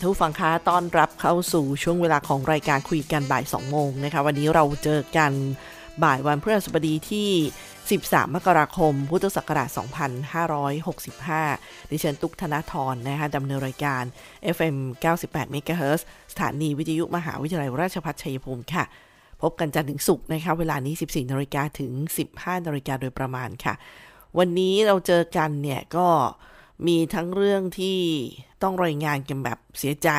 ท่านผู้ฟังคะต้อนรับเข้าสู่ช่วงเวลาของรายการคุยกันบ่าย 2 โมงนะคะวันนี้เราเจอกันบ่ายวันพฤหัสบดีที่ 13 มกราคม พุทธศักราช 2565 ดิฉันตุกธนาธรนะคะดำเนินรายการ FM 98 MHz สถานีวิทยุมหาวิทยาลัยราชภัฏชัยภูมิค่ะ พบกันจันทร์ถึงศุกร์นะคะเวลานี้ 14นาฬิกาถึง 15นาฬิกาโดยประมาณค่ะ วันนี้เราเจอกันเนี่ยก็ มีทั้งเรื่องที่ต้องรายงานกันแบบเสียใจ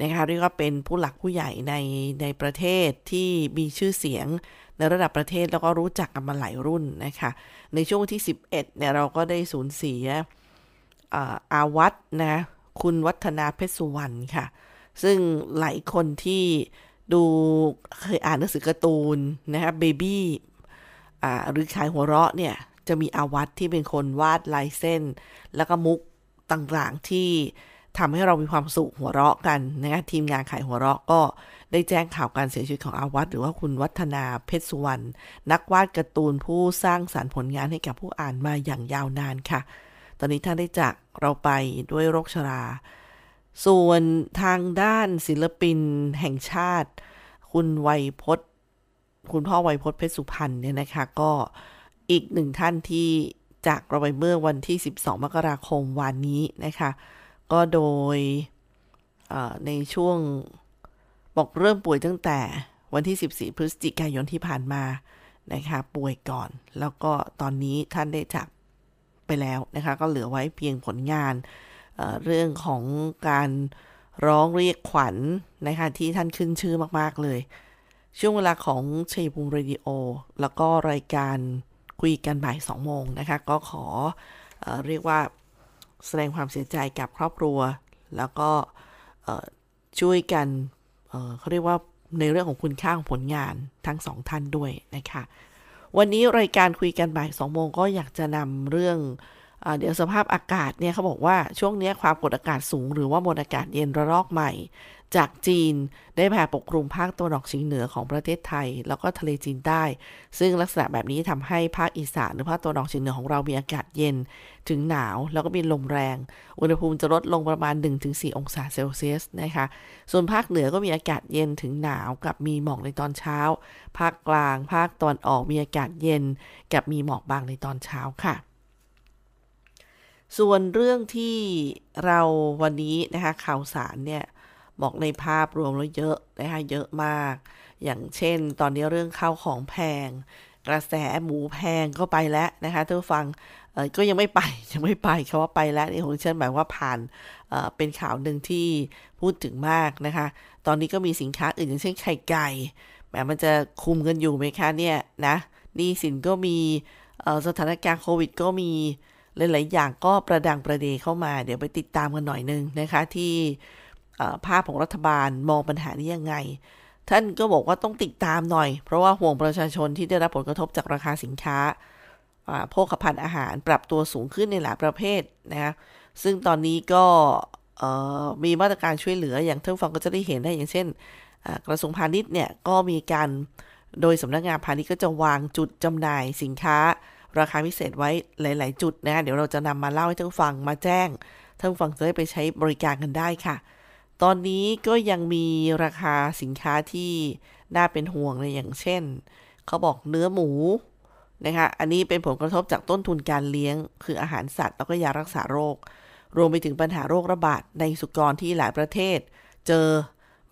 นะคะเรียกว่าเป็นผู้หลักผู้ใหญ่ในในประเทศที่มีชื่อเสียงในระดับประเทศแล้วก็รู้จักกันมาหลายรุ่นนะคะ ในช่วงที่ 11เนี่ยเราก็ได้สูญเสียอาวัตนะคุณวัฒนาเพชรสุวรรณค่ะ ซึ่งหลายคนที่ดูเคยอ่านหนังสือการ์ตูนนะคะเบบี้หรือขายหัวเราะเนี่ย จะมีอาวัตที่เป็นคนวาดลายเส้น แล้วก็มุกต่างๆที่ทำให้เรามีความสุขหัวเราะกันนะคะทีมงานขายหัวเราะก็ได้แจ้งข่าวการเสียชีวิตของอาวัตหรือว่าคุณวัฒนาเพชรสุวรรณนักวาดการ์ตูนผู้สร้างสารรค์ผลงานให้กับผู้อ่านมาอย่างยาวนานค่ะ ตอนนี้ท่านได้จากเราไปด้วยโรคชรา ส่วนทางด้านศิลปินแห่งชาติ คุณไวยพศคุณพ่อไวยพศเพชรสุพรรณเนี่ยนะคะก็ อีกหนึ่งท่านที่จากเราไปเมื่อวันที่ 12 มกราคมวันนี้นะคะ ก็โดยในช่วงบอกเริ่มป่วยตั้งแต่วันที่ 14 พฤศจิกายนที่ผ่านมานะคะป่วยก่อน แล้วก็ตอนนี้ท่านได้จากไปแล้วนะคะ ก็เหลือไว้เพียงผลงานเเรื่องของการร้องเรียกขวัญนนะคะที่ท่านขึ้นชื่อมาก ๆ เลย ช่วงเวลาของชัยภูมิเรดิโอ แล้วก็รายการ คุยกันบ่าย2โมงนะคะ ก็ขอเอเรียกว่าแสดงความเสียใจกับครอบครัว แล้วก็ช่วยกันเเขาเรียกว่าในเรื่องของคุณค่าของผลงานทั้งสองท่านด้วยนะคะ วันนี้รายการคุยกันบ่าย2โมงก็อยากจะนำเรื่องอเดี๋ยวสภาพอากาศเนี่ยเขาบอกว่าช่วงนี้ความกดอากาศสูงหรือว่ามวลอากาศเย็นระลอกใหม่ จากจีนได้แผ่ปกคลุมภาคตะวันออกเฉียงเหนือของประเทศไทย แล้วก็ทะเลจีนใต้ ซึ่งลักษณะแบบนี้ทำให้ภาคอีสานหรือภาคตะวันออกเฉียงเหนือของเรามีอากาศเย็น ถึงหนาวแล้วก็มีลมแรง อุณหภูมิจะลดลงประมาณ 1-4 องศาเซลเซียสนะคะส่วนภาคเหนือก็มีอากาศเย็นถึงหนาวกับมีหมอกในตอนเช้า ภาคกลาง ภาคตะวันออกมีอากาศเย็น กับมีหมอกบางในตอนเช้าค่ะส่วนเรื่องที่เราวันนี้นะคะข่าวสารเนี่ย บอกในภาพรวมแล้วเยอะนะคะเยอะมาก อย่างเช่น ตอนนี้เรื่องข้าวของแพง กระแสหมูแพงก็ไปแล้วนะคะท่านฟังก็ยังไม่ไปยังไม่ไปเขาว่าไปแล้วนี่ของฉันหมายว่าผ่านเเป็นข่าวหนึ่งที่พูดถึงมากนะคะ ตอนนี้ก็มีสินค้าอื่นอย่างเช่นไข่ไก่แหมมันจะคุมกันอยู่ไหมคะเนี่ยนะนี่สินก็มีสถานการณ์โควิดก็มีหลายๆอย่างก็ประดังประเดเข้ามา เดี๋ยวไปติดตามกันหน่อยนึงนะคะที่ ภาพของรัฐบาลมองปัญหานี้ยังไง ท่านก็บอกว่าต้องติดตามหน่อย เพราะว่าห่วงประชาชนที่ได้รับผลกระทบจากราคาสินค้าโภคภัณฑ์อาหารปรับตัวสูงขึ้นในหลายประเภทนะคะซึ่งตอนนี้ก็มีมาตรการช่วยเหลืออย่างท่านฟังก็จะได้เห็นได้อย่างเช่น กระทรวงพาณิชย์เนี่ยก็มีการโดยสำนักงานพาณิชย์ก็จะวางจุดจำหน่ายสินค้า ราคาพิเศษไว้หลาย ๆ จุดนะเดี๋ยวเราจะนำมาเล่าให้ท่านฟังมาแจ้งท่านฟังจะได้ไปใช้บริการกันได้ค่ะ ตอนนี้ก็ยังมีราคาสินค้าที่น่าเป็นห่วงเลยอย่างเช่น เขาบอกเนื้อหมูนะคะอันนี้เป็นผลกระทบจากต้นทุนการเลี้ยง คืออาหารสัตว์แล้วก็ยารักษาโรค รวมไปถึงปัญหาโรคระบาดในสุกรที่หลายประเทศ เจอ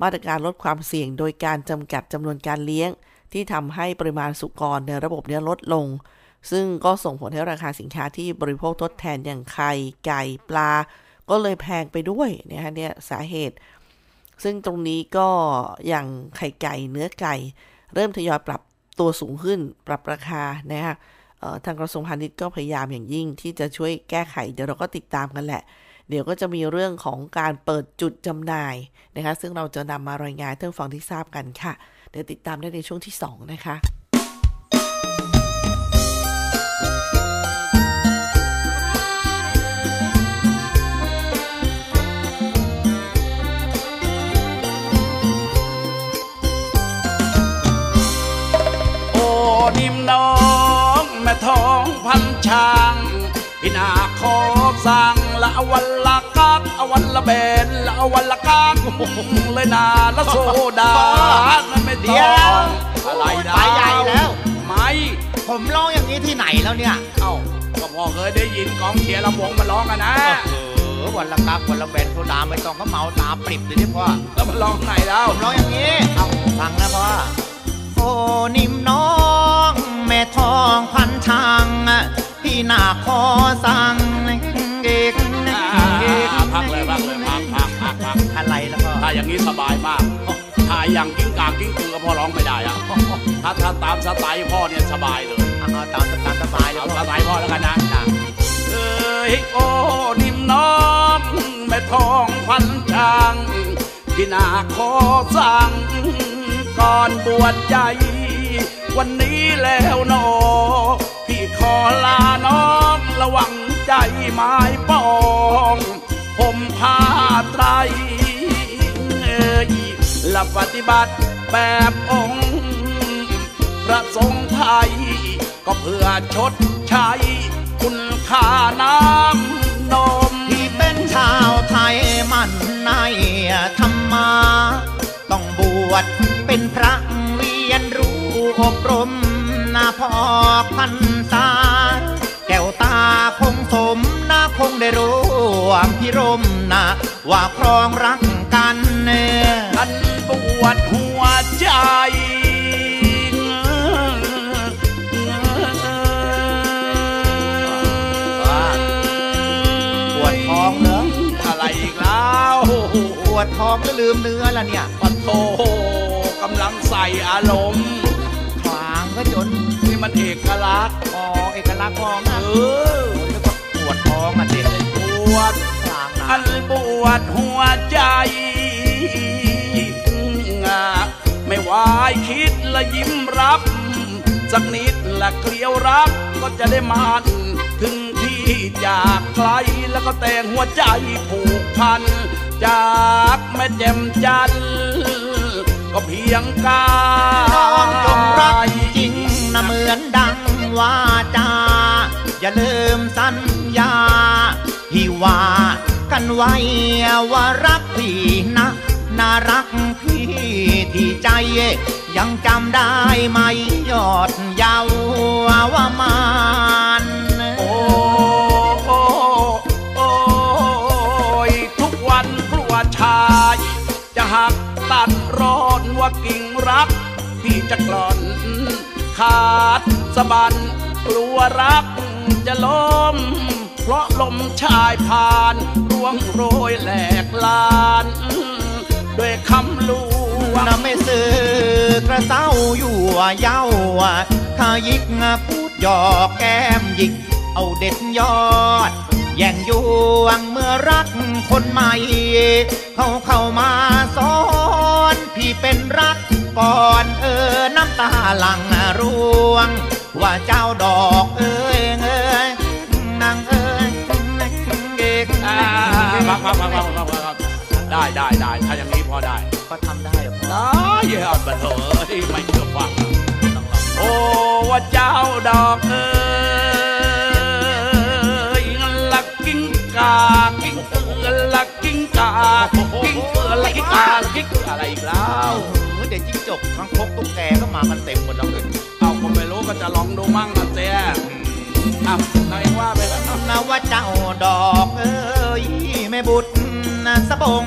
มาตรการลดความเสี่ยงโดยการจำกัดจำนวนการเลี้ยง ที่ทำให้ปริมาณสุกรในระบบเนี้ยลดลง ซึ่งก็ส่งผลให้ราคาสินค้าที่บริโภคทดแทนอย่างไข่ไก่ปลา ก็เลยแพงไปด้วยนะคะเนี่ยสาเหตุ ซึ่งตรงนี้ก็อย่างไข่ไก่เนื้อไก่ เริ่มทยอยปรับตัวสูงขึ้นปรับราคานะคะทางกระทรวงพาณิชย์ก็พยายามอย่างยิ่งที่จะช่วยแก้ไข เดี๋ยวเราก็ติดตามกันแหละ เดี๋ยวก็จะมีเรื่องของการเปิดจุดจำหน่ายนะคะ ซึ่งเราจะนำมารายงานเท่าฟังที่ทราบกันค่ะ เดี๋ยวติดตามได้ในช่วงที่ 2 นะคะ นละเบนละวันละกักเลยนาละโซดาไม่เดียวอะไรนะไปใหญ่แล้ว ไม่ ผมร้องอย่างนี้ที่ไหนแล้วเนี่ย เอ้าก็พอเคยได้ยินกองเชียร์ลำวงมาร้องกันนะเออวันละกักวันละเบนโซดาไม่ต้องก็เมาตาปริบเลยที่พ่อแล้วมาร้องไหนแล้วผมร้องอย่างนี้ เอ้าฟังนะพ่อโอ้นิ่มน้องแม่ทองพันทางพี่นาขอสั่งเอก พักเลยพักเลยพักพักพักพักอะไรแล้วพ่อถ้าอย่างนี้สบายมากถ้าอย่างกิ้งกางกิ้งกือก็พ่อร้องไม่ได้อะถ้าถ้าตามสไตล์พ่อเนี่ยสบายเลยเอาตามตามสบายเลยเอาสไตล์พ่อแล้วกันนะเอ้ยโอ้นิ่มน้องแม่ทองพันช่างที่นาขอสั่งก่อนบวชใจ วันนี้แล้วนอพี่ขอลาน้องระวังใจไม้ปอง ผมพาไตรเอยและปฏิบัติแบบองค์พระสงฆ์ไทย ก็เพื่อชดใช้คุณค่าน้ำนมที่เป็นชาวไทยมันในธรรมา ต้องบวชเป็นพระเรียนรู้อบรมนาพอพันษาแก้วตาคงสมนาคงได้รู้ วามพิรมนะว่าครองรักกันเนท่านบวชหัวใจปวดท้องเหรออะไรอีกแล้วปวดท้องก็ลืมเนื้อละเนี่ยปะโทกำลังใส่อารมณ์ขวางก็จนนี่มันเอกลักษณ์พอเอกลักษณ์พอนะเออแล้วก็ปวดท้องอะเด็ก วชขวางนะอันบวชหัวใจไม่วายคิดและยิ้มรับ สักนิดและเกลียวรักก็จะได้มันถึงที่จากไกลแล้วก็แต่งหัวใจผูกพัน จากแม่แจ่มจันก็เพียงกาน้องจงรักจริงนะเหมือนดังว่าจาอย่าลืมสัญญา ที่ว่ากันไว้ว่ารักพี่นะน่ารักพี่ที่ใจ ยังจำได้ไหมยอดเยาวว่ามานโอ้โอ้โอ้ยทุกวันกลัวชาย จะหักตัดร้อนว่ากิ่งรัก พี่จะกลอนขาดสะบันกลัวรักจะล้ม เพราะลมชายผ่านร่วงโรยแหลกลานด้วยคำลวงนะไม่ซื้อกระเซ้าอยู่เย้าข้ายิกพูดหยอกแก้มหยิก เอาเด็ดยอด แย่งยวงเมื่อรักคนใหม่ เขาเข้ามาซ้อน พี่เป็นรักก่อนเออน้ำตาหลังร่วง ว่าเจ้าดอกเอ้ยเอ้ย กอ่าฟังฟังฟัได้ได้ได้ถ้าอย่างนี้พอได้ก็ทำได้เหรอพ่อได้ยอดบะเถอะไม่เชื่อฟังโอ้ว่าเจ้าดอกเอ้งลักกิ้งกากิ้งเกือลักกิ้งกากิ้งเกือลักกิ้งกากิ้งเกืออะไรอีกแล้วเดี๋ยวจิ้งจกทั้งพกตุ๊กแกก็มากันเต็มหมดแล้วเลยเอาผมไม่รู้ก็จะลองดูมั่งนะเจ๊ อะนายว่าไปแล้วนะว่าเจ้าดอกเอ้ยแม่บุตรสะบง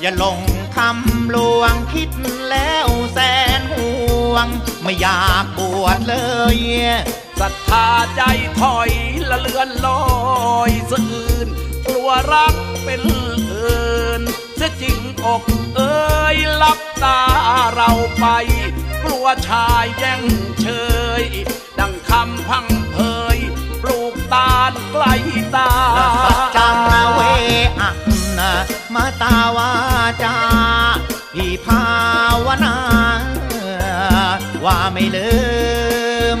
อย่าลงคำลวงคิดแล้วแสนห่วง ไม่อยากบวชเลยศรัทธาใจถอยละเลือนลอยสะอื่น กลัวรักเป็นอื่นเสียจริงอกเอ้ยลับตาเราไป กลัวชายแย่งเชย ดังคำพังเพยปลูกตาลไกลตาจังนะเวอันะมาตาวาจาพี่ภาวนา ว่าไม่ลืม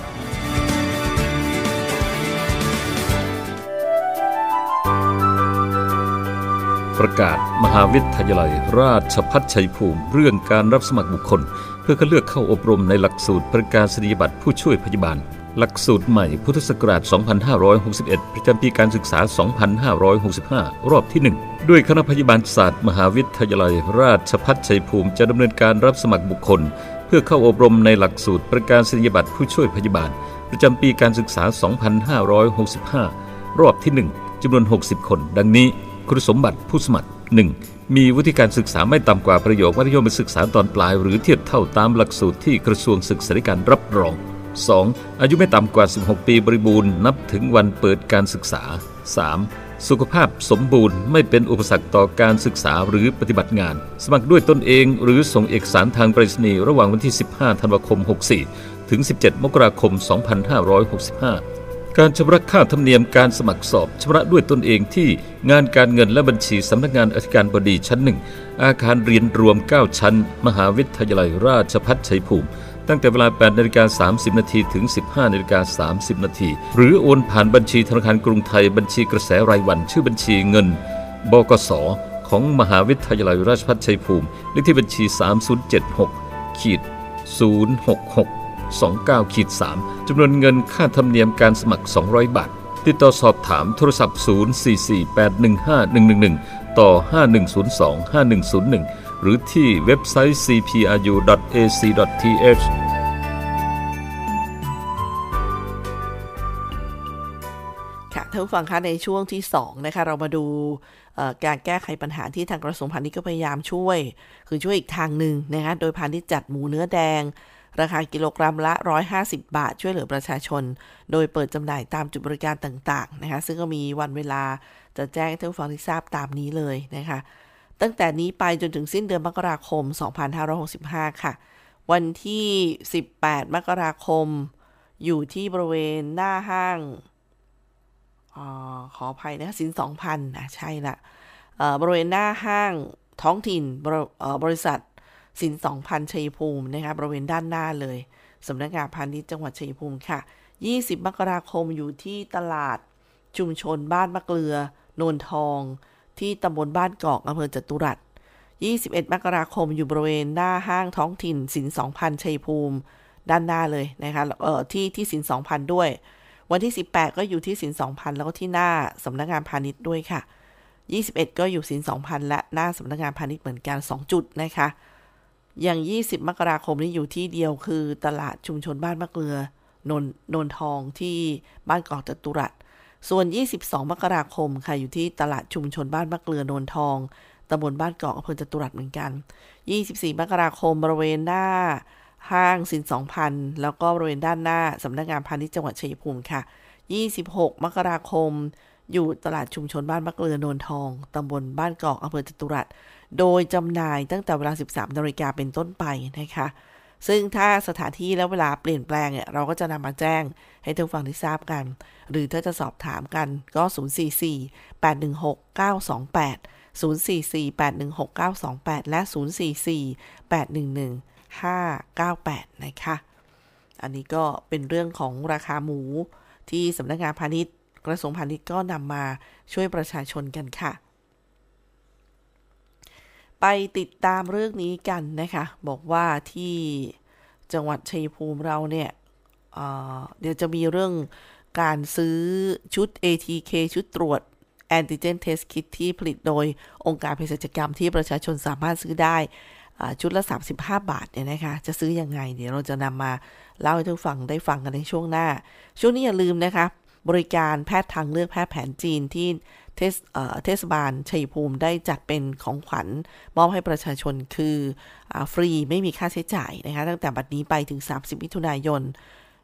ประกาศ มหาวิทยาลัย ราชพัฒชัยภูมิ เรื่องการรับสมัครบุคคล เพื่อคัดเลือกเข้าอบรมในหลักสูตรประกาศนียบัตรผู้ช่วยพยาบาล หลักสูตรใหม่พุทธศักราช 2561 ประจำปีการศึกษา 2565 รอบที่ 1 ด้วยคณะพยาบาลศาสตร์ มหาวิทยาลัย ราชพัฒชัยภูมิ จะดำเนินการรับสมัครบุคคล เพื่อเข้าอบรมในหลักสูตรประกาศนียบัตรผู้ช่วยพยาบาล ประจำปีการศึกษา 2565 รอบที่ 1จำนวน 60 คน ดังนี้ คุณสมบัติผู้สมัคร 1. มีวุฒิการศึกษาไม่ต่ำกว่าประโยคมัธยมศึกษาตอนปลาย หรือเทียบเท่าตามหลักสูตรที่กระทรวงศึกษาธิการรับรอง 2. อายุไม่ต่ำกว่า 16 ปีบริบูรณ์นับถึงวันเปิดการศึกษา 3. สุขภาพสมบูรณ์ไม่เป็นอุปสรรคต่อการศึกษาหรือปฏิบัติงาน สมัครด้วยตนเองหรือส่งเอกสารทางไปรษณีย์ระหว่างวันที่ 15 ธันวาคม 64 ถึง 17 มกราคม 2565 การชำระค่าธรรมเนียมการสมัครสอบชำระด้วยตนเองที่งานการเงินและบัญชีสำนักงานอธิการบดีชั้นหนึ่งอาคารเรียนรวม 9 ชั้น มหาวิทยาลัยราชภัฏชัยภูมิ ตั้งแต่เวลา 8นาฬิกา30 นาทีถึง 15นาฬิกา30 นาทีหรือโอนผ่านบัญชีธนาคารกรุงไทยบัญชีกระแสรายวัน ชื่อบัญชีเงิน บกสของมหาวิทยาลัยราชภัฏชัยภูมิเลขที่บัญชี 3076ขีด066 29ขีด3จำนวนเงินค่าธรรมเนียมการสมัคร 200 บาท ติดต่อสอบถามโทรศัพท์ 044815111 ต่อ 5102-5101 หรือที่เว็บไซต์ cpru.ac.th ค่ะท่านผู้ฟังคะในช่วงที่ 2 นะคะ เรามาดูการแก้ไขปัญหาที่ทางกระทรวงพาณิชย์ก็พยายามช่วย คือช่วยอีกทางหนึ่งนะคะโดยพาณิชย์จัดหมูเนื้อแดง ราคากิโลกรัมละ 150 บาท ช่วยเหลือประชาชน โดยเปิดจำหน่ายตามจุดบริการต่างๆนะคะ ซึ่งก็มีวันเวลาจะแจ้งให้ท่านผู้ฟังที่ทราบตามนี้เลยนะคะ ตั้งแต่นี้ไปจนถึงสิ้นเดือนมกราคม 2565 ค่ะ วันที่ 18 มกราคม อยู่ที่บริเวณหน้าห้างอาขออภัยนะสินสองพันะใช่ละบริเวณหน้าห้างท้องถิ่นบรบริษัท สินสองพันชัยภูมินะคะบริเวณด้านหน้าเลยสำนักงานพาณิชย์จังหวัดชัยภูมิค่ะ 20 มกราคมอยู่ที่ตลาดชุมชนบ้านมะเกลือ โนนทอง ที่ตำบลบ้านกอกอำเภอจตุรัส21 มกราคมอยู่บริเวณหน้าห้างท้องถิ่นสินสองพันชัยภูมิ ด้านหน้าเลยนะคะเอ่อที่ที่สินสองพันด้วย วันที่ 18 ก็อยู่ที่สินสองพันแล้วก็ที่หน้าสำนักงานพาณิชย์ด้วยค่ะ 21 ก็อยู่สินสองพันและหน้าสำนักงานพาณิชย์เหมือนกัน 2 จุดนะคะ อย่าง 20 มกราคมนี้อยู่ที่เดียวคือตลาดชุมชนบ้านมะเกลือนนนนทองที่บ้านกาะจตุรัส ส่วน 22 มกราคมค่ะอยู่ที่ตลาดชุมชนบ้านมะเกลือนนทองตำบลบ้านกาะอำเภอจตุรัสเหมือนกัน 24 มกราคมบริเวณหน้าห้างสิน2,000แล้วก็บริเวณด้านหน้าสำนักงานพาณิชย์จังหวัดชัยภูมิค่ะ 26 มกราคม อยู่ตลาดชุมชนบ้านมะเกลือนนทองตำบลบ้านกาะอำเภอจตุรัส โดยจำหน่ายตั้งแต่เวลา 13นาฬิกาเป็นต้นไปนะคะ ซึ่งถ้าสถานที่และเวลาเปลี่ยนแปลงเนี่ยเราก็จะนำมาแจ้งให้ทุกฝั่งได้ทราบกัน หรือถ้าจะสอบถามกันก็ 044 816 928 044-816-928 และ 044-811-598 นะคะ อันนี้ก็เป็นเรื่องของราคาหมูที่สำนักงานพาณิชย์ กระทรวงพาณิชย์ก็นำมาช่วยประชาชนกันค่ะ ไปติดตามเรื่องนี้กันนะคะ บอกว่าที่จังหวัดชัยภูมิเราเนี่ยเเดี๋ยวจะมีเรื่องการซื้อชุด ATK ชุดตรวจ antigen test kit ที่ผลิตโดยองค์การเภสัชกรรมที่ประชาชนสามารถซื้อได้ชุดละ 35 บาทเนี่ยนะคะ จะซื้อยังไง เดี๋ยวเราจะนำมาเล่าให้ทุกฟังได้ฟังกันในช่วงหน้า ช่วงนี้อย่าลืมนะคะ บริการแพทย์ทางเลือกแพทย์แผนจีนที่ เทศบาลชัยภูมิได้จัดเป็นของขวัญมอบให้ประชาชนคือฟรีไม่มีค่าใช้จ่ายนะคะตั้งแต่บัดนี้ไปถึง 30 มิถุนายน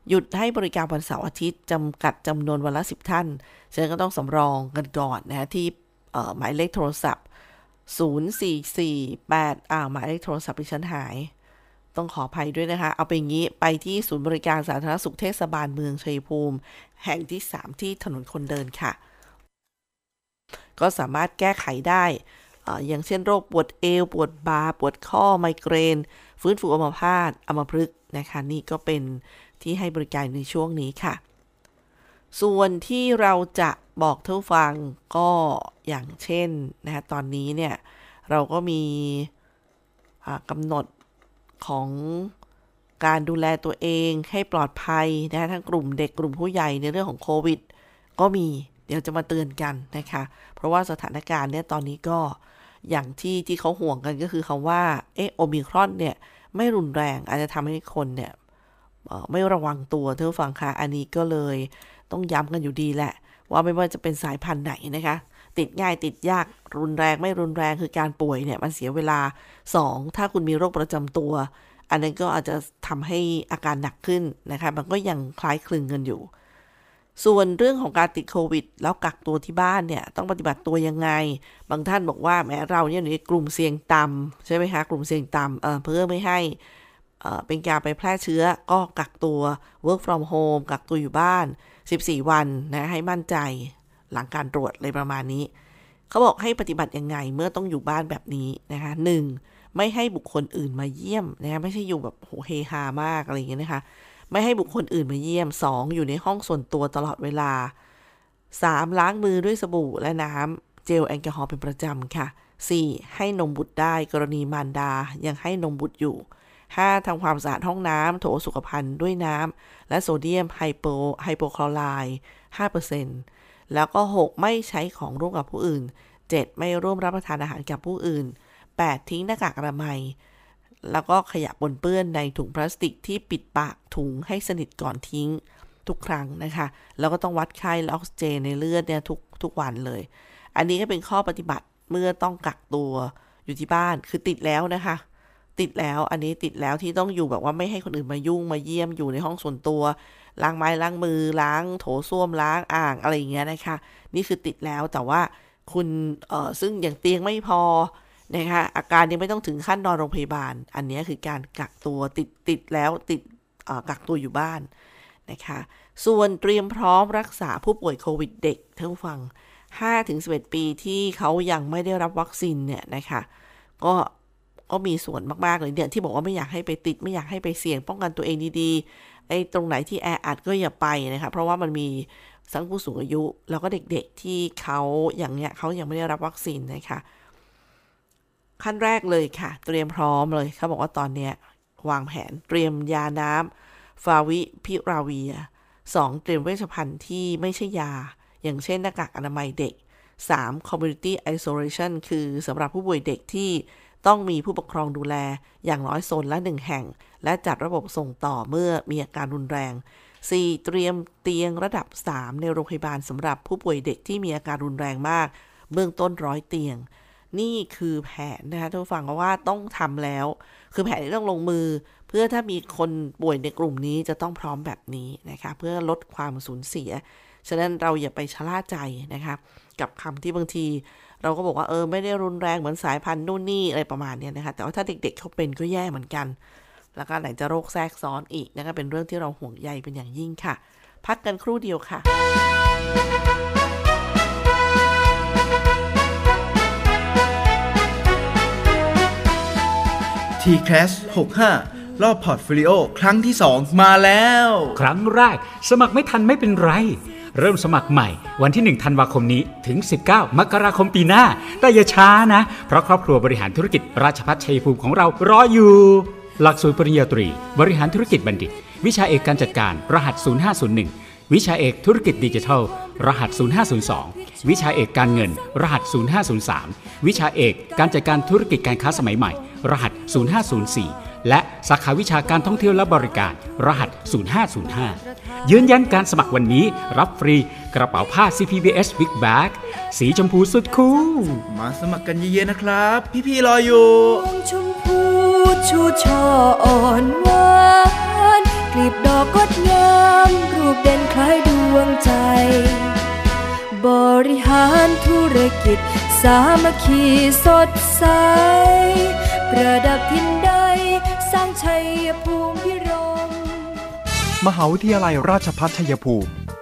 หยุดให้บริการวันเสาร์อาทิตย์จำกัดจำนวนวันละ 10 ท่านฉะนั้นก็ต้องสำรองกันก่อนนะที่หมายเลขโทรศัพท์ 0448อ่าหมายเลขโทรศัพท์ที่ฉันหาย ต้องขออภัยด้วยนะคะ เอาไปงี้ไปที่ศูนย์บริการสาธารณสุขเทศบาลเมืองชัยภูมิ แห่งที่ 3 ที่ถนนคนเดินค่ะ ก็สามารถแก้ไขได้อย่างเช่นโรคปวดเอว ปวดบาปวดข้อไมเกรน ฟื้นฟูอัมพาตอัมพฤกษ์นะคะนี่ก็เป็นที่ให้บริการในช่วงนี้ค่ะ ส่วนที่เราจะบอกท่านฟังก็อย่างเช่นนะคะตอนนี้เนี่ย เราก็มีกำหนดของการดูแลตัวเองให้ปลอดภัยนะทั้งกลุ่มเด็กกลุ่มผู้ใหญ่ในเรื่องของโควิด ก็มีเดี๋ยวจะมาเตือนกันนะคะ เพราะว่าสถานการณ์เนี่ยตอนนี้ก็อย่างที่ที่เขาห่วงกันก็คือคำว่าเอโอมิครอนเนี่ยไม่รุนแรงอาจจะทำให้คนเนี่ยไม่ระวังตัวเท่าฟังค่ะอันนี้ก็เลยต้องย้ำกันอยู่ดีแหละ ว่าไม่ว่าจะเป็นสายพันธุ์ไหนนะคะ ติดง่ายติดยากรุนแรงไม่รุนแรงคือการป่วยเนี่ยมันเสียเวลา 2 ถ้าคุณมีโรคประจำตัว อันนั้นก็อาจจะทำให้อาการหนักขึ้นนะคะ มันก็ยังคล้ายคลึงกันอยู่ ส่วนเรื่องของการติดโควิด แล้วกักตัวที่บ้านเนี่ยต้องปฏิบัติตัวยังไง บางท่านบอกว่าแม้เราเนี่ยอยู่ในกลุ่มเสี่ยงต่ำใช่ไหมคะกลุ่มเสี่ยงต่ำเเพื่อไม่ให้เป็นการไปแพร่เชื้อก็กักตัว work from home กักตัวอยู่บ้าน 14 วันนะให้มั่นใจหลังการตรวจเลยประมาณนี้ เขาบอกให้ปฏิบัติยังไงเมื่อต้องอยู่บ้านแบบนี้นะคะหนึ่งไม่ให้บุคคลอื่นมาเยี่ยมนะะไม่ใช่อยู่แบบโหเฮฮามากอะไรอย่างเงี้ยนะคะ ไม่ให้บุคคลอื่นมาเยี่ยม 2. อยู่ในห้องส่วนตัวตลอดเวลา 3. ล้างมือด้วยสบู่และน้ำเจลแอลกอฮอล์เป็นประจำค่ะ 4. ให้นมบุตรได้กรณีมารดายังให้นมบุตรอยู่ 5. ทำความสะอาดห้องน้ำโถสุขภัณฑ์ด้วยน้ำและโซเดียมไฮโปไฮโปคลอไรด์5%แล้วก็ 6. ไม่ใช้ของร่วมกับผู้อื่น 7. ไม่ร่วมรับประทานอาหารกับผู้อื่น 8. ทิ้งหน้ากากอนามัย แล้วก็ขยะปนเปื้อนในถุงพลาสติกที่ปิดปากถุงให้สนิทก่อนทิ้งทุกครั้งนะคะ แล้วก็ต้องวัดไข้และออกซิเจนในเลือดเนี่ยทุกทุกวันเลย อันนี้ก็เป็นข้อปฏิบัติเมื่อต้องกักตัวอยู่ที่บ้าน คือติดแล้วนะคะ ติดแล้ว อันนี้ติดแล้วที่ต้องอยู่แบบว่าไม่ให้คนอื่นมายุ่งมาเยี่ยมอยู่ในห้องส่วนตัว ล้างไม้ล้างมือ ล้างโถส้วมล้างอ่างอะไรอย่างเงี้ยนะคะ นี่คือติดแล้วแต่ว่าคุณเออซึ่งอย่างเตียงไม่พอ นะคะอาการยังไม่ต้องถึงขั้นนอนโรงพยาบาล อันนี้คือการกักตัวติดติดแล้วติดกักตัวอยู่บ้านนะคะส่วนเตรียมพร้อมรักษาผู้ป่วยโควิดเด็กท่านฟัง 5-11 ปีที่เขายังไม่ได้รับวัคซีนเนี่ยนะคะก็ก็มีส่วนมากๆเลยเนี่ยที่บอกว่าไม่อยากให้ไปติดไม่อยากให้ไปเสี่ยงป้องกันตัวเองดีๆไอ้ตรงไหนที่แออัดก็อย่าไปนะคะเพราะว่ามันมีทั้งผู้สูงอายุ แล้วก็เด็กๆที่เขาอย่างเนี้ยเขายังไม่ได้รับวัคซีนนะคะ ขั้นแรกเลยค่ะ เตรียมพร้อมเลยเขาบอกว่าตอนเนี้ยวางแผนเตรียมยาน้ำฟาวิพิราเวียสองเตรียมเวชภัณฑ์ที่ไม่ใช่ยา อย่างเช่นหน้ากากอนามัยเด็ก 3. community isolation คือสำหรับผู้ป่วยเด็กที่ต้องมีผู้ปกครองดูแลอย่างน้อยโซนละหนึ่งแห่ง และจัดระบบส่งต่อเมื่อมีอาการรุนแรง 4. เตรียมเตียงระดับ 3 ในโรงพยาบาลสำหรับผู้ป่วยเด็กที่มีอาการรุนแรงมาก เบื้องต้นร้อยเตียง นี่คือแผนนะคะท่านผู้ฟังว่าต้องทำแล้ว คือแผนที่ต้องลงมือ เพื่อถ้ามีคนป่วยในกลุ่มนี้จะต้องพร้อมแบบนี้นะคะเพื่อลดความสูญเสีย ฉะนั้นเราอย่าไปชะล่าใจนะคะกับคำที่บางที เราก็บอกว่าเออไม่ได้รุนแรงเหมือนสายพันธุ์นู่นนี่อะไรประมาณนี้นะคะแต่ว่าถ้าเด็กๆเขาเป็นก็แย่เหมือนกัน แล้วก็ไหนจะโรคแทรกซ้อนอีกนะคะเป็นเรื่องที่เราห่วงใยเป็นอย่างยิ่งค่ะ พักกันครู่เดียวค่ะ TCAS 65 รอบ portfolio ครั้งที่ 2 มาแล้ว ครั้งแรก สมัครไม่ทันไม่เป็นไร เริ่มสมัครใหม่วันที่ 1 ธันวาคมนี้ถึง 19 มกราคมปีหน้า แต่อย่าช้านะ เพราะครอบครัวบริหารธุรกิจราชภัฏชัยภูมิของเรารออยู่ หลักสูตรปริญญาตรี บริหารธุรกิจบัณฑิต วิชาเอกการจัดการรหัส 0501 วิชาเอกธุรกิจดิจิทัล รหัส 0502 วิชาเอกการเงิน รหัส 0503 วิชาเอกการจัดการธุรกิจการค้าสมัยใหม่ รหัส 0504 และสาขาวิชาการท่องเที่ยวและบริการ รหัส 0505 ยืนยันการสมัครวันนี้รับฟรีกระเป๋าผ้า CPBS Big Bag สีชมพูสุดคูลมาสมัครกันเยอะๆนะครับ พี่ๆรออยู่ดวงชมพูชูช่ออ่อนหวานก ลีบดอกกดงาม รูปเด่นคล้ายดวงใจ บริหารธุรกิจ สามัคคีสดใส ประดับทินใด สร้างชัยภูมิพิรม มหาวิทยาลัยราชพัฒชัยภูมิ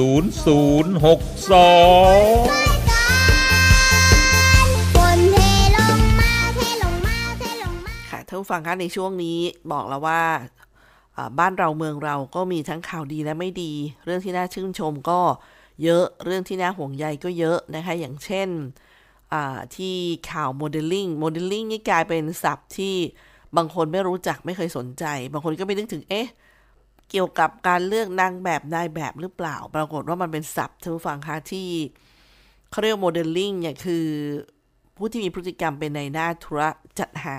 0062ค่ะท่านฟังคะในช่วงนี้บอกแล้วว่าบ้านเราเมืองเราก็มีทั้งข่าวดีและไม่ดี เรื่องที่น่าชื่นชมก็เยอะเรื่องที่น่าห่วงใยก็เยอะนะคะอย่างเช่นที่ข่าวโมเดลลิ่งโมเดลลิ่งนี่กลายเป็นศัพท์ที่บางคนไม่รู้จักไม่เคยสนใจ บางคนก็ไม่นึกถึงเอ๊ะ เกี่ยวกับการเลือกนางแบบนายแบบหรือเปล่า ปรากฏว่ามันเป็นศัพท์ท่านผู้ฟังคะที่เขาเรียกโมเดลลิ่งเนี่ยคือ ผู้ที่มีพฤติกรรมเป็นในหน้าธุระจัดหา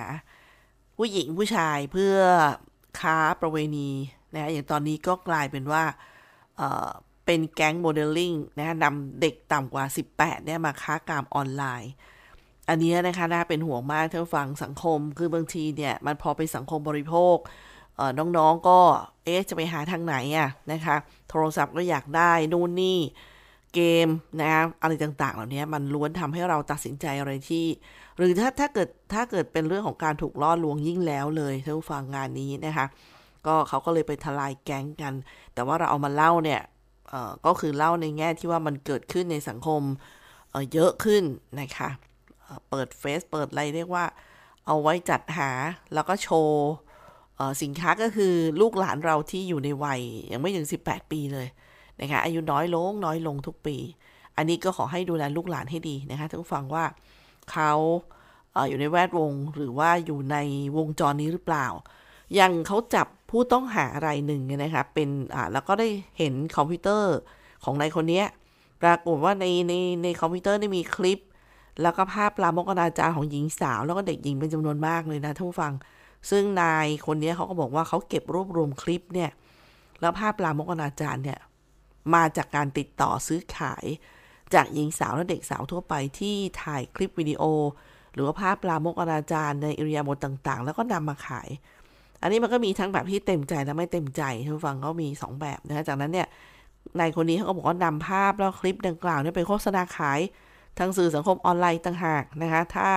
ผู้หญิงผู้ชายเพื่อค้าประเวณีนะอย่างตอนนี้ก็กลายเป็นว่าเเป็นแก๊งโมเดลลิ่งนะนำเด็กต่ำกว่า 18เนี่ยมาค้ากามออนไลน์ อันนี้นะคะน่าเป็นห่วงมากท่านผู้ฟังสังคมคือบางทีเนี่ย มันพอเป็นสังคมบริโภค น้องๆก็เอ๊ะจะไปหาทางไหนอะนะคะ โทรศัพท์ก็อยากได้นู่นนี่เกมนะอะไรต่างๆ เหล่านี้มันล้วนทำให้เราตัดสินใจอะไรที่ หรือถ้าถ้าเกิดถ้าเกิดเป็นเรื่องของการถูกล่อลวงยิ่งแล้วเลยท่านผู้ฟังงานนี้นะคะก็เขาก็เลยไปทลายแก๊งกัน แต่ว่าเราเอามาเล่าเนี่ยก็คือเล่าในแง่ที่ว่ามันเกิดขึ้นในสังคมเเยอะขึ้นนะคะเปิดเฟซเปิดอะไรเรียกว่า เอาไว้จัดหาแล้วก็โชว์ สินค้าก็คือลูกหลานเราที่อยู่ในวัยยังไม่ถึง 18 ปีเลยนะคะอายุน้อยลงน้อยลงทุกปี อันนี้ก็ขอให้ดูแลลูกหลานให้ดีนะคะท่านฟังว่าเขาอยู่ในแวดวงหรือว่าอยู่ในวงจรนี้หรือเปล่า อยังเขาจับผู้ต้องหารายหนึ่งนะคะเป็นอ่าแล้วก็ได้เห็นคอมพิวเตอร์ของนายคนนี้ปรากฏว่าในในในคอมพิวเตอร์ได้มีคลิป แล้วก็ภาพลามกอนาจารของหญิงสาว แล้วก็เด็กหญิงเป็นจำนวนมากเลยนะท่านผู้ฟัง ซึ่งนายคนนี้เขาก็บอกว่าเขาเก็บรวบรวมคลิปเนี่ย แล้วภาพลามกอนาจารเนี่ย มาจากการติดต่อซื้อขาย จากหญิงสาวและเด็กสาวทั่วไปที่ถ่ายคลิปวิดีโอ หรือว่าภาพลามกอนาจารในอิริยาบถต่างๆ แล้วก็นำมาขาย อันนี้มันก็มีทั้งแบบที่เต็มใจและไม่เต็มใจท่านฟังก็มี 2 แบบนะจากนั้นเนี่ยนายคนนี้เขาก็บอกว่านำภาพแล้วคลิปดังกล่าวเนี่ยไปโฆษณาขายทางสื่อสังคมออนไลน์ต่างหากนะคะ ถ้า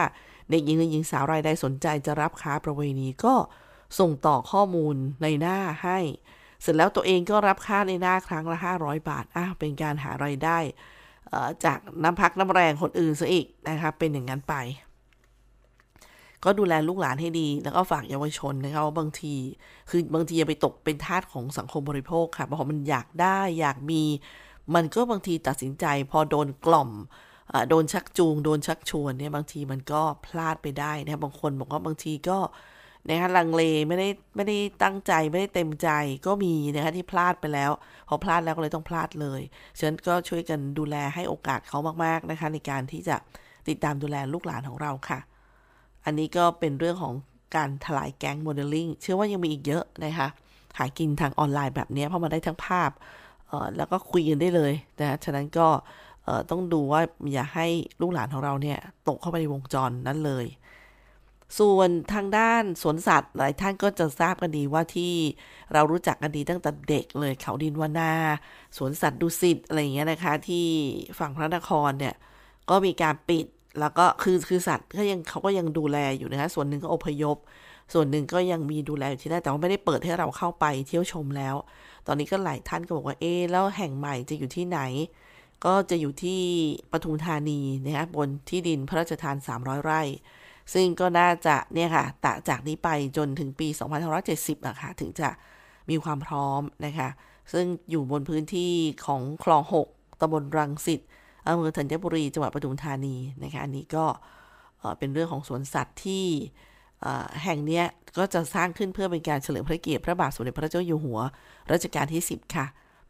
เด็กหญิงหรือหญิงสาวรายใดสนใจจะรับค้าประเวณีก็ส่งต่อข้อมูลในหน้าให้ เสร็จแล้วตัวเองก็รับค่าในหน้าครั้งละ 500 บาทอะเป็นการหาไรายได้จากน้ำพักน้ำแรงคนอื่นซะอีกนะคะเป็นอย่างนั้นไป ก็ดูแลลูกหลานให้ดี แล้วก็ฝากเยาวชนนะคะว่าบางทีคือบางทีอย่าไปตกเป็นทาสของสังคมบริโภคค่ะเพราะมันอยากได้อยากมี มันก็บางทีตัดสินใจพอโดนกล่อม โดนชักจูง โดนชักชวนเนี่ยบางทีมันก็พลาดไปได้นะบางคนบอกว่าบางทีก็นะคะลังเลไม่ได้ไม่ได้ตั้งใจไม่ได้เต็มใจก็มีนะคะที่พลาดไปแล้ว พอพลาดแล้วก็เลยต้องพลาดเลยฉะนั้นก็ช่วยกันดูแลให้โอกาสเขามากๆนะคะ ในการที่จะติดตามดูแลลูกหลานของเราค่ะ อันนี้ก็เป็นเรื่องของการทลายแก๊งโมเดลลิ่งเชื่อว่ายังมีอีกเยอะนะคะ หากินทางออนไลน์แบบนี้เพราะมันได้ทั้งภาพแล้วก็คุยกันได้เลยนะฉะนั้นก็ ต้องดูว่าอย่าให้ลูกหลานของเราเนี่ยตกเข้าไปในวงจรนั้นเลย ส่วนทางด้านสวนสัตว์หลายท่านก็จะทราบกันดีว่าที่เรารู้จักกันดีตั้งแต่เด็กเลยเขาดินวานาสวนสัตว์ดุสิตอะไรอย่างเงี้ยนะคะ ที่ฝั่งพระนครเนี่ยก็มีการปิดแล้วก็คือคือสัตว์ก็ยังเขาก็ยังดูแลอยู่นะคะส่วนหนึ่งก็อพยพ ส่วนหนึ่งก็ยังมีดูแลอยู่ที่นั่นแต่ว่าไม่ได้เปิดให้เราเข้าไปเที่ยวชมแล้ว ตอนนี้ก็หลายท่านก็บอกว่าเอ๊แล้วแห่งใหม่จะอยู่ที่ไหน ก็จะอยู่ที่ปทุมธานีนะคะบนที่ดินพระราชทาน 300 ไร่ ซึ่งก็น่าจะเนี่ยค่ะตจากนี้ไปจนถึงปี 2570อะค่ะถึงจะมีความพร้อมนะคะ ซึ่งอยู่บนพื้นที่ของคลอง 6ตำบลรังสิตอำเภอธัญบุรีจังหวัดปทุมธานีนะคะ อันนี้ก็เป็นเรื่องของสวนสัตว์ที่แห่งนี้ก็จะสร้างขึ้นเพื่อเป็นการเฉลิมพระเกียรติพระบาทสมเด็จพระเจ้าอยู่หัวรัชกาลที่ 10 ค่ะ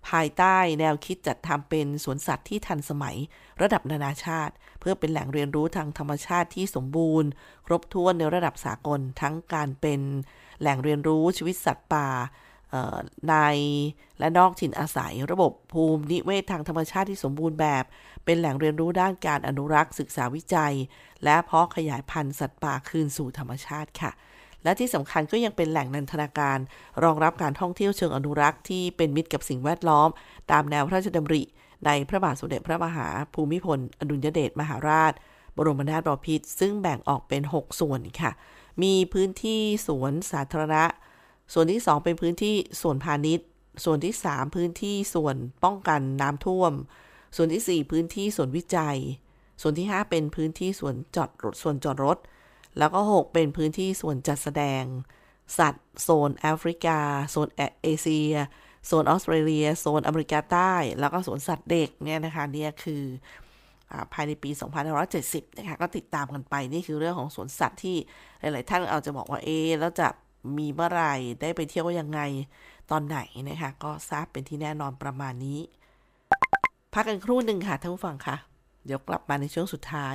ภายใต้แนวคิดจัดทำเป็นสวนสัตว์ที่ทันสมัย ระดับนานาชาติ เพื่อเป็นแหล่งเรียนรู้ทางธรรมชาติที่สมบูรณ์ ครบถ้วนในระดับสากล ทั้งการเป็นแหล่งเรียนรู้ชีวิตสัตว์ป่าในและนอกถิ่นอาศัย ระบบภูมินิเวศทางธรรมชาติที่สมบูรณ์แบบ เป็นแหล่งเรียนรู้ด้านการอนุรักษ์ศึกษาวิจัย และเพาะขยายพันธุ์สัตว์ป่าคืนสู่ธรรมชาติค่ะ และที่สำคัญก็ยังเป็นแหล่งนันทนาการ รองรับการท่องเที่ยวเชิงอนุรักษ์ที่เป็นมิตรกับสิ่งแวดล้อม ตามแนวพระราชดำริ ในพระบาทสมเด็จพระมหาภูมิพล อดุลยเดชมหาราช บรมนาถบพิตรซึ่งแบ่งออกเป็น 6 ส่วนค่ะ มีพื้นที่สวนสาธารณะ ส่วนที่ 2 เป็นพื้นที่ส่วนพาณิชย์ ส่วนที่ 3 พื้นที่ส่วนป้องกันน้ำท่วม ส่วนที่ 4 พื้นที่ส่วนวิจัย ส่วนที่ 5 เป็นพื้นที่ส่วนจอดรถส่วนจอดรถ แล้วก็ 6 เป็นพื้นที่ส่วนจัดแสดง สัตว์ โซนแอฟริกา โซนเอเชีย โซนออสเตรเลีย โซนอเมริกาใต้ แล้วก็สวนสัตว์เด็กเนี่ยนะคะเนี่ยคืออภายในปี 2570 นะคะ ก็ติดตามกันไป นี่คือเรื่องของสวนสัตว์ที่หลาย ๆ ท่านเอาจะบอกว่า เอแล้วจะมีเมื่อไหร่ ได้ไปเที่ยวยังไง ตอนไหนนะคะ ก็ทราบเป็นที่แน่นอนประมาณนี้ พักกันครู่หนึ่งค่ะท่านผู้ฟังคะ เดี๋ยวกลับมาในช่วงสุดท้าย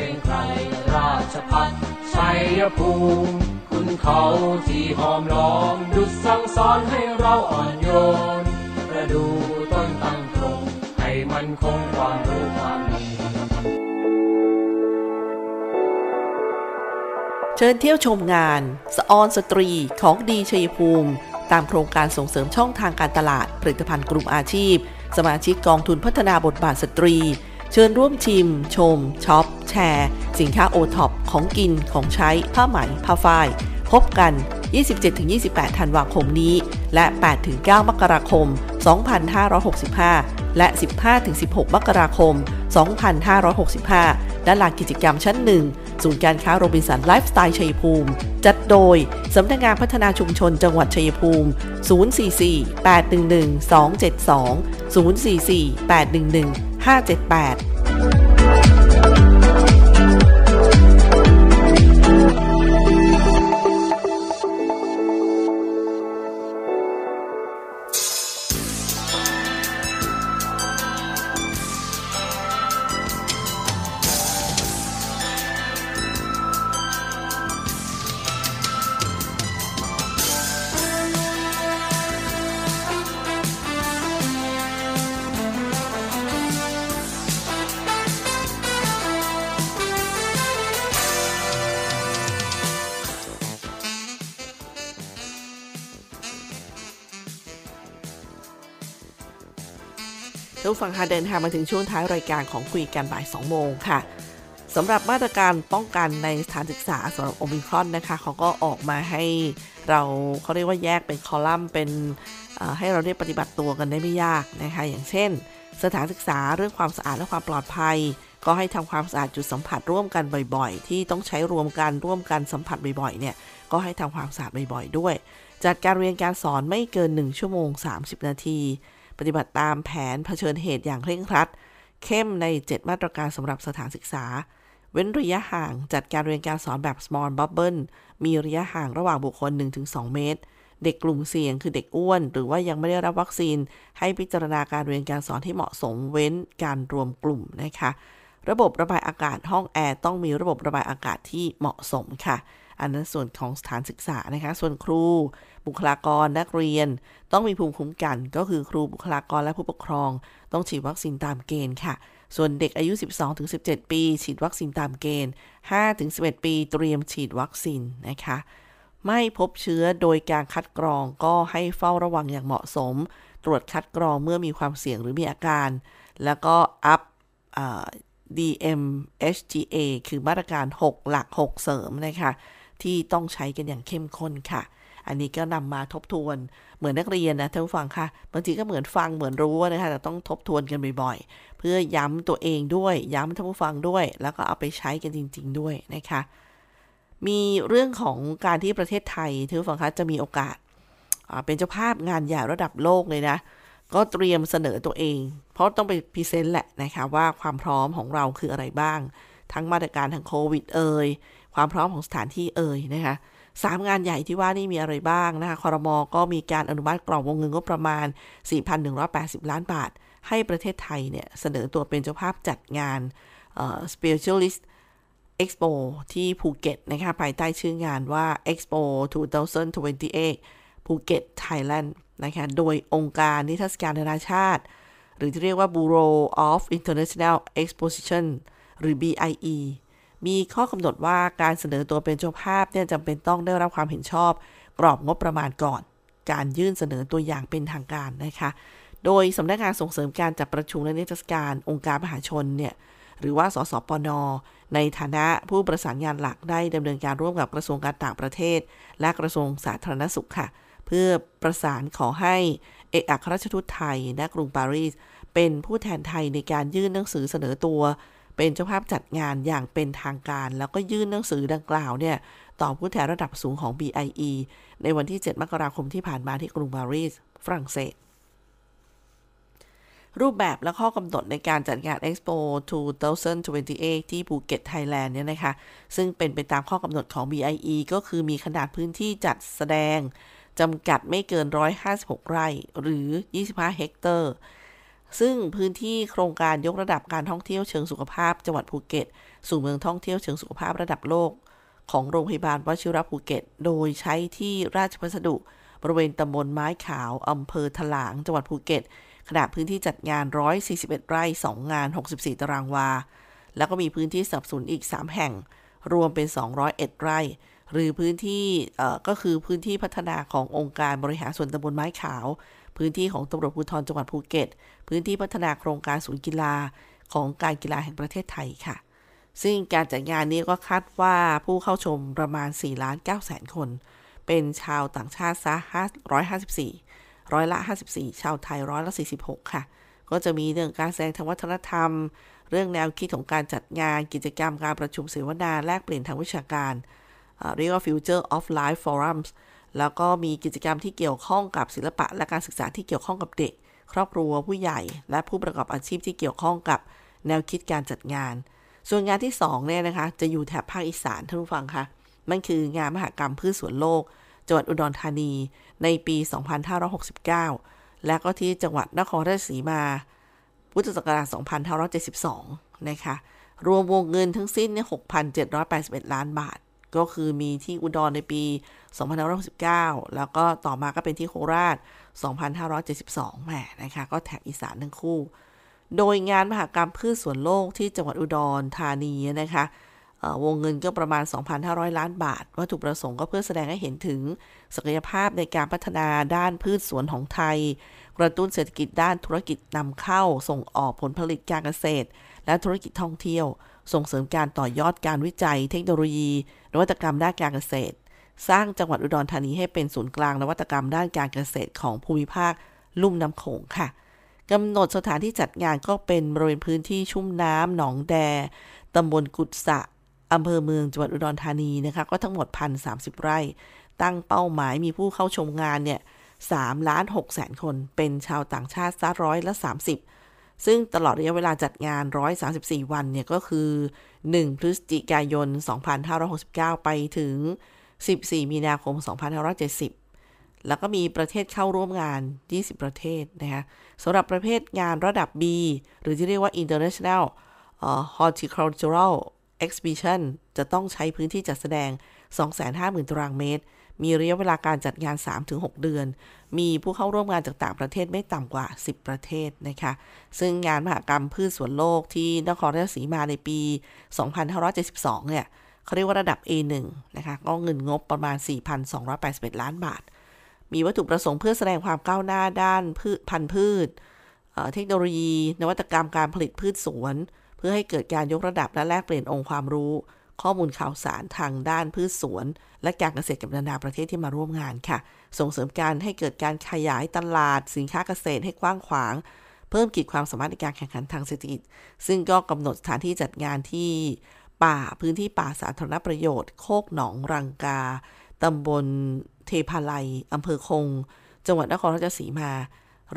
พัฒชัยภูมิคุณเขาที่หอมล้อมดุจสั่งสอนให้เราอ่อนโยน ประดูต้นตั้งตรงให้มันคงความรู้ความดีเชิญเที่ยวชมงาน สะออนสตรีของดีชัยภูมิ ตามโครงการส่งเสริมช่องทางการตลาดผลิตภัณฑ์กลุ่มอาชีพ สมาชิกกองทุนพัฒนาบทบาทสตรี เชิญร่วมชิม ชมช็อป แชร์ สินค้าโอท็อปของกินของใช้ ผ้าไหม ผ้าฝ้าย พบกัน 27-28 ธันวาคมนี้ และ 8-9 มกราคม 2565 และ 15-16 มกราคม 2565 ด้านหลังกิจกรรมชั้นหนึ่งศูนย์การค้าโรบินสันไลฟ์สไตล์ชัยภูมิ จัดโดย สำนักงานพัฒนาชุมชนจังหวัดชัยภูมิ 044 811 272 044 811 578 ฟังค่ะเดินทางมาถึงช่วงท้ายรายการของคุยกันบ่าย 2 โมงค่ะสำหรับมาตรการป้องกันในสถานศึกษาสำหรับโอมิครอนนะคะเขาก็ออกมาให้เราเขาเรียกว่าแยกเป็นคอลัมน์เป็นให้เราได้ปฏิบัติตัวกันได้ไม่ยากนะคะอย่างเช่น สถานศึกษาเรื่องความสะอาดและความปลอดภัย ก็ให้ทำความสะอาดจุดสัมผัสร่วมกันบ่อยๆ ที่ต้องใช้รวมกันร่วมกันสัมผัสบ่อยๆเนี่ยก็ให้ทำความสะอาดบ่อยๆด้วย จัดการเรียนการสอนไม่เกิน 1 ชั่วโมง 30 นาที ปฏิบัติตามแผนเผชิญเหตุอย่างเคร่งครัด เข้มใน 7 มาตรการสำหรับสถานศึกษา เว้นระยะห่างจัดการเรียนการสอนแบบ small bubble มีระยะห่างระหว่างบุคคล 1-2 เมตร เด็กกลุ่มเสี่ยงคือเด็กอ้วน หรือว่ายังไม่ได้รับวัคซีน ให้พิจารณาการเรียนการสอนที่เหมาะสมเว้นการรวมกลุ่มนะคะ ระบบระบายอากาศห้องแอร์ต้องมีระบบระบายอากาศที่เหมาะสมค่ะ อันนั้นส่วนของสถานศึกษานะคะ ส่วนครู บุคลากรนักเรียน ต้องมีภูมิคุ้มกัน ก็คือครูบุคลากรและผู้ปกครอง ต้องฉีดวัคซีนตามเกณฑ์ค่ะ ส่วนเด็กอายุ 12-17 ปี ฉีดวัคซีนตามเกณฑ์ 5-11 ปีเตรียมฉีดวัคซีนนะคะไม่พบเชื้อโดยการคัดกรองก็ให้เฝ้าระวังอย่างเหมาะสม ตรวจคัดกรองเมื่อมีความเสี่ยงหรือมีอาการ แล้วก็อัพ DMHGA คือมาตรการ 6 หลัก 6 เสริมนะคะ ที่ต้องใช้กันอย่างเข้มข้นค่ะ อันนี้ก็นำมาทบทวนเหมือนนักเรียนนะท่านผู้ฟังค่ะบางทีก็เหมือนฟังเหมือนรู้นะคะแต่ต้องทบทวนกันบ่อยๆ เพื่อย้ำตัวเองด้วย ย้ำท่านผู้ฟังด้วย แล้วก็เอาไปใช้กันจริง ๆ ด้วยนะคะ มีเรื่องของการที่ประเทศไทยท่านผู้ฟังคะจะมีโอกาสเป็นเจ้าภาพงานใหญ่ระดับโลกเลยนะ ก็เตรียมเสนอตัวเอง เพราะต้องไปพรีเซนต์แหละนะคะว่าความพร้อมของเราคืออะไรบ้าง ทั้งมาตรการทางโควิดเอ่ยความพร้อมของสถานที่เอ่ยนะคะสามงานใหญ่ที่ว่านี่มีอะไรบ้างนะคะคอรมอก็มีการอนุมัติกรอบวงเงินงบประมาณ 4,180 ล้านบาท ให้ประเทศไทยเนี่ย เสนอตัวเป็นเจ้าภาพจัดงาน Specialised Expo ที่ภูเก็ตนะคะภายใต้ชื่องานว่า Expo 2028ภูเก็ตไทยแล นะคะโดยองค์การนิทรรศการนานาชาติ หรือที่เรียกว่า Bureau of International Exposition หรือ BIE มีข้อกำหนดว่าการเสนอตัวเป็นเจ้าภาพเนี่ยจำเป็นต้องได้รับความเห็นชอบ กรอบงบประมาณก่อน การยื่นเสนอตัวอย่างเป็นทางการนะคะ โดยสำนักงานส่งเสริมการจัดประชุมและนิทรรศการองค์การมหาชนเนี่ยหรือว่า สสปน ในฐานะผู้ประสานงานหลักได้ดำเนินการร่วมกับกระทรวงการต่างประเทศ และกระทรวงสาธารณสุขค่ะเเพื่อประสานขอให้เอกอัครราชทูตไทยณกรุงปารีส เป็นผู้แทนไทยในการยื่นหนังสือเสนอตัว เป็นเจ้าภาพจัดงานอย่างเป็นทางการ แล้วก็ยื่นหนังสือดังกล่าวเนี่ยต่อผู้แทนระดับสูงของ BIE ในวันที่ 7 มกราคมที่ผ่านมาที่กรุงปารีสฝรั่งเศส รูปแบบและข้อกำหนดในการจัดงาน Expo 2028 ที่ภูเก็ตไทยแลนด์เนี่ยนะคะ ซึ่งเป็นไปตามข้อกำหนดของ BIE ก็คือมีขนาดพื้นที่จัดแสดง จำกัดไม่เกิน 156 ไร่ หรือ 25 เฮกตาร์ ซึ่งพื้นที่โครงการยกระดับการท่องเที่ยวเชิงสุขภาพจังหวัดภูเก็ต สู่เมืองท่องเที่ยวเชิงสุขภาพระดับโลก ของโรงพยาบาลวชิรภูเก็ต โดยใช้ที่ราชพัสดุบริเวณตำบลไม้ขาวอำเภอถลาง จังหวัดภูเก็ต ขนาดพื้นที่จัดงาน 141 ไร่ 2 งาน 64 ตารางวา แล้วก็มีพื้นที่สับสนอีก 3 แห่ง รวมเป็น 201 ไร่ หรือพื้นที่ก็คือพื้นที่พัฒนาขององค์การบริหารส่วนตำบลไม้ขาว พื้นที่ของตำรวจภูธรจังหวัดภูเก็ต พื้นที่พัฒนาโครงการศูนย์กีฬาของการกีฬาแห่งประเทศไทยค่ะ ซึ่งการจัดงานนี้ก็คาดว่าผู้เข้าชมประมาณ4ล้าน9แสนคน เป็นชาวต่างชาติซะ154 ร้อยละ 54 ชาวไทยร้อยละ 46 ค่ะ ก็จะมีเรื่องการแสดงทางวัฒนธรรม เรื่องแนวคิดของการจัดงานกิจกรรมการประชุมเสวนาแลกเปลี่ยนทางวิชาการ เรียกว่า Future of Life Forums แล้วก็มีกิจกรรมที่เกี่ยวข้องกับศิลปะ และการศึกษาที่เกี่ยวข้องกับเด็ก ครอบครัวผู้ใหญ่ และผู้ประกอบอาชีพที่เกี่ยวข้องกับแนวคิดการจัดงาน ส่วนงานที่2เนี่ยนะคะ จะอยู่แถบภาคอีสานท่านผู้ฟังคะมันคืองานมหกรรมพืชสวนโลก จังหวัดอุดรธานี ในปี 2569 และก็ที่จังหวัดนครราชสีมา พุทธศักราช 2572 นะคะ รวมวงเงินทั้งสิ้นเนี่ย6,781 ล้านบาท ก็คือมีที่อุดรในปี 2569 แล้วก็ต่อมาก็เป็นที่โคราช 2572แหมนะคะ ก็แถบอีสานทั้งคู่ โดยงานมหกรรมพืชสวนโลกที่จังหวัดอุดรธานีนะคะวงเงินก็ประมาณ 2,500 ล้านบาท วัตถุประสงค์ก็เพื่อแสดงให้เห็นถึงศักยภาพในการพัฒนาด้านพืชสวนของไทย กระตุ้นเศรษฐกิจด้านธุรกิจนำเข้า ส่งออกผลผลิตการเกษตร และธุรกิจท่องเที่ยว ส่งเสริมการต่อยอดการวิจัยเทคโนโลยี นวัตกรรมด้านการเกษตร สร้างจังหวัดอุดรธานีให้เป็นศูนย์กลางนวัตกรรมด้านการเกษตรของภูมิภาค ลุ่มน้ำโขงค่ะกำหนดสถานที่จัดงานก็เป็นบริเวณพื้นที่ชุ่มน้ำหนองแดตำบลกุดสะอำเภอเมืองจังหวัดอุดรธานีนะคะก็ทั้งหมดพันสาไร่ ตั้งเป้าหมายมีผู้เข้าชมงานเนี่ยสามล้านหกแสนคน เป็นชาวต่างชาติซะร้อยละสามสิบ ซึ่งตลอดระยะเวลาจัดงาน 134 วันเนี่ยก็คือ 1 พฤศจิกายน 2569 ไปถึง 14 มีนาคม 2570 แล้วก็มีประเทศเข้าร่วมงาน 20 ประเทศนะคะสำหรับประเภทงานระดับ B หรือที่เรียกว่า International Horticultural Exhibition จะต้องใช้พื้นที่จัดแสดง 250,000 ตารางเมตร มีระยะเวลาการจัดงาน 3-6 เดือน มีผู้เข้าร่วมงานจากต่างประเทศไม่ต่ำกว่า 10 ประเทศนะคะ ซึ่งงานมหกรรมพืชสวนโลกที่นครราชสีมาในปี 2572 เนี่ยเขาเรียกว่าระดับ A1 นะคะ ก็เงินงบประมาณ 4,281 ล้านบาท มีวัตถุประสงค์เพื่อแสดงความก้าวหน้าด้านพืชพันธุ์พืช เทคโนโลยี นวัตกรรมการผลิตพืชสวน เพื่อให้เกิดการยกระดับและแลกเปลี่ยนองค์ความรู้ ข้อมูลข่าวสารทางด้านพืชสวน และการเกษตรกับนานาประเทศที่มาร่วมงานค่ะ ส่งเสริมการให้เกิดการขยายตลาดสินค้าเกษตรให้กว้างขวาง เพิ่มขีดความสามารถในการแข่งขันทางเศรษฐกิจ ซึ่งก็กำหนดสถานที่จัดงานที่ป่าพื้นที่ป่าสาธารณประโยชน์ โคกหนองรังกาตำบลเทพาลัยอำเภอคง จังหวัดนครราชสีมา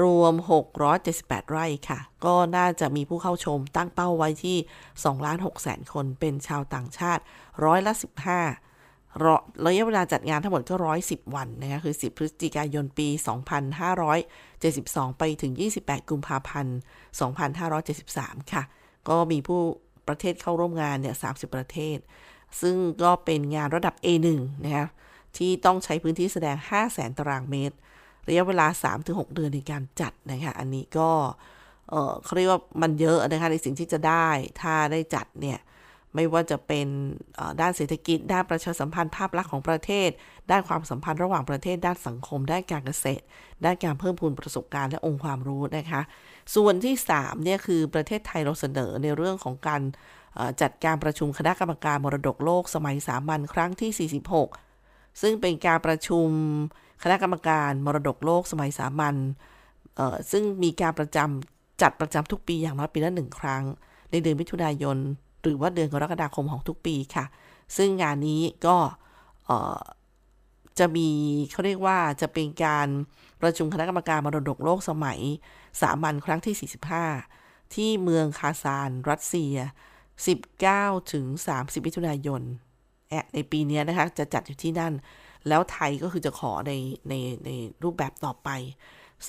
รวม 678 ไร่ค่ะ ก็น่าจะมีผู้เข้าชมตั้งเป้าไว้ที่2ล้าน6แสนคนเป็นชาวต่างชาติร้อยละ 15ระยะเวลาจัดงานทั้งหมดก็ 110 วันนะคะ คือ 10 พฤศจิกายนปี 2572 ไปถึง 28 กุมภาพันธ์ 2573 ค่ะ ก็มีผู้ประเทศเข้าร่วมงานเนี่ย 30 ประเทศ ซึ่งก็เป็นงานระดับ A1 นะคะที่ต้องใช้พื้นที่แสดง 5 0 0แสนตารางเมตร ระยะเวลา 3-6 เดือนในการจัดนะคะ อันนี้ก็เขาเรียกว่ามันเยอะนะคะในสิ่งที่จะได้ ถ้าได้จัดเนี่ย ไม่ว่าจะเป็นด้านเศรษฐกิจ ด้านประชาสัมพันธ์ภาพลักษณ์ของประเทศ ด้านความสัมพันธ์ระหว่างประเทศ ด้านสังคม ด้านการเกษตร ด้านการเพิ่มพูนประสบการณ์และองค์ความรู้นะคะ ส่วนที่3เนี่ยคือประเทศไทยเราเสนอในเรื่องของการจัดการประชุมคณะกรรมการมรดกโลกสมัยสามัญครั้งที่ 46 ซึ่งเป็นการประชุม คณะกรรมการมรดกโลกสมัยสามัญซึ่งมีการประจำจัดประจำทุกปีอย่างน้อยปีละหนึ่งครั้ง ในเดือนมิถุนายน หรือว่าเดือนกรกฎาคมของทุกปีค่ะ ซึ่งงานนี้ก็จะมีเขาเรียกว่าจะเป็นการประชุมคณะกรรมการมรดกโลกสมัยสามัญครั้งที่ 45 ที่เมืองคาซาน รัสเซีย 19 ถึง 30 มิถุนายนในปีนี้นะคะ จะจัดอยู่ที่นั่น แล้วไทยก็คือจะขอในในในรูปแบบต่อไป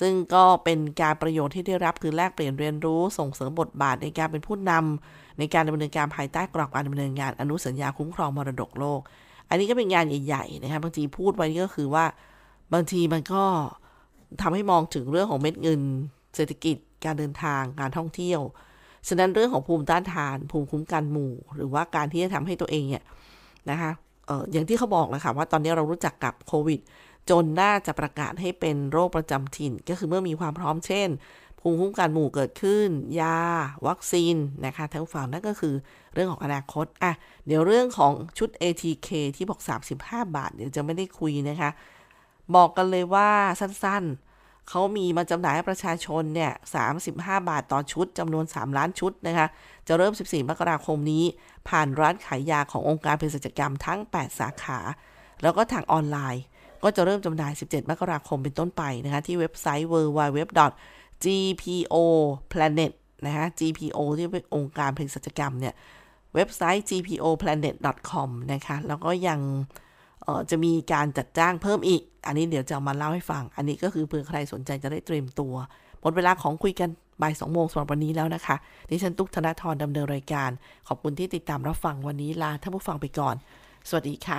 ซึ่งก็เป็นการประโยชน์ที่ได้รับคือแลกเปลี่ยนเรียนรู้ส่งเสริมบทบาทในการเป็นผู้นำในการดำเนินการภายใต้กรอบการดำเนินงานอนุสัญญาคุ้มครองมรดกโลก อันนี้ก็เป็นงานใหญ่ๆนะคะบางทีพูดไว้ก็คือว่า บางทีมันก็ทำให้มองถึงเรื่องของเม็ดเงิน เศรษฐกิจ การเดินทาง การท่องเที่ยว ฉะนั้นเรื่องของภูมิต้านทาน ภูมิคุ้มกันหมู่ หรือว่าการที่จะทำให้ตัวเองเนี่ยนะคะ อย่างที่เขาบอกเลยค่ะว่าตอนนี้เรารู้จักกับโควิด จนน่าจะประกาศให้เป็นโรคประจำถิ่น ก็คือเมื่อมีความพร้อมเช่น ภูมิคุ้มกันหมู่เกิดขึ้น ยา วัคซีนนะคะทั้งฝั่งนั่นก็คือเรื่องของอนาคตอะเดี๋ยวเรื่องของชุด ATK ที่บอก 35 บาท เดี๋ยวจะไม่ได้คุยนะคะ บอกกันเลยว่าสั้นๆ เขามีมาจำหน่ายให้ประชาชนเนี่ย35 บาทต่อชุดจำนวน 3 ล้านชุดนะคะ จะเริ่ม 14 มกราคมนี้ ผ่านร้านขายยาขององค์การเภสัชกรรมทั้ง 8 สาขา แล้วก็ทางออนไลน์ ก็จะเริ่มจำหน่าย 17 มกราคมเป็นต้นไปนะคะ ที่เว็บไซต์ www.gpoplanet นะคะ GPO ที่เป็นองค์การเภสัชกรรมเนี่ย เว็บไซต์ gpoplanet.com นะคะ แล้วก็ยัง ออจะมีการจัดจ้างเพิ่มอีก อันนี้เดี๋ยวจะมาเล่าให้ฟัง อันนี้ก็คือเพื่อใครสนใจจะได้เตรียมตัว หมดเวลาของคุยกันบ่ายสองโมงสำหรับวันนี้แล้วนะคะ ดิฉันตุ๊กธนาธรดำเนินรายการ ขอบคุณที่ติดตามรับฟังวันนี้ลาท่านผู้ฟังไปก่อน สวัสดีค่ะ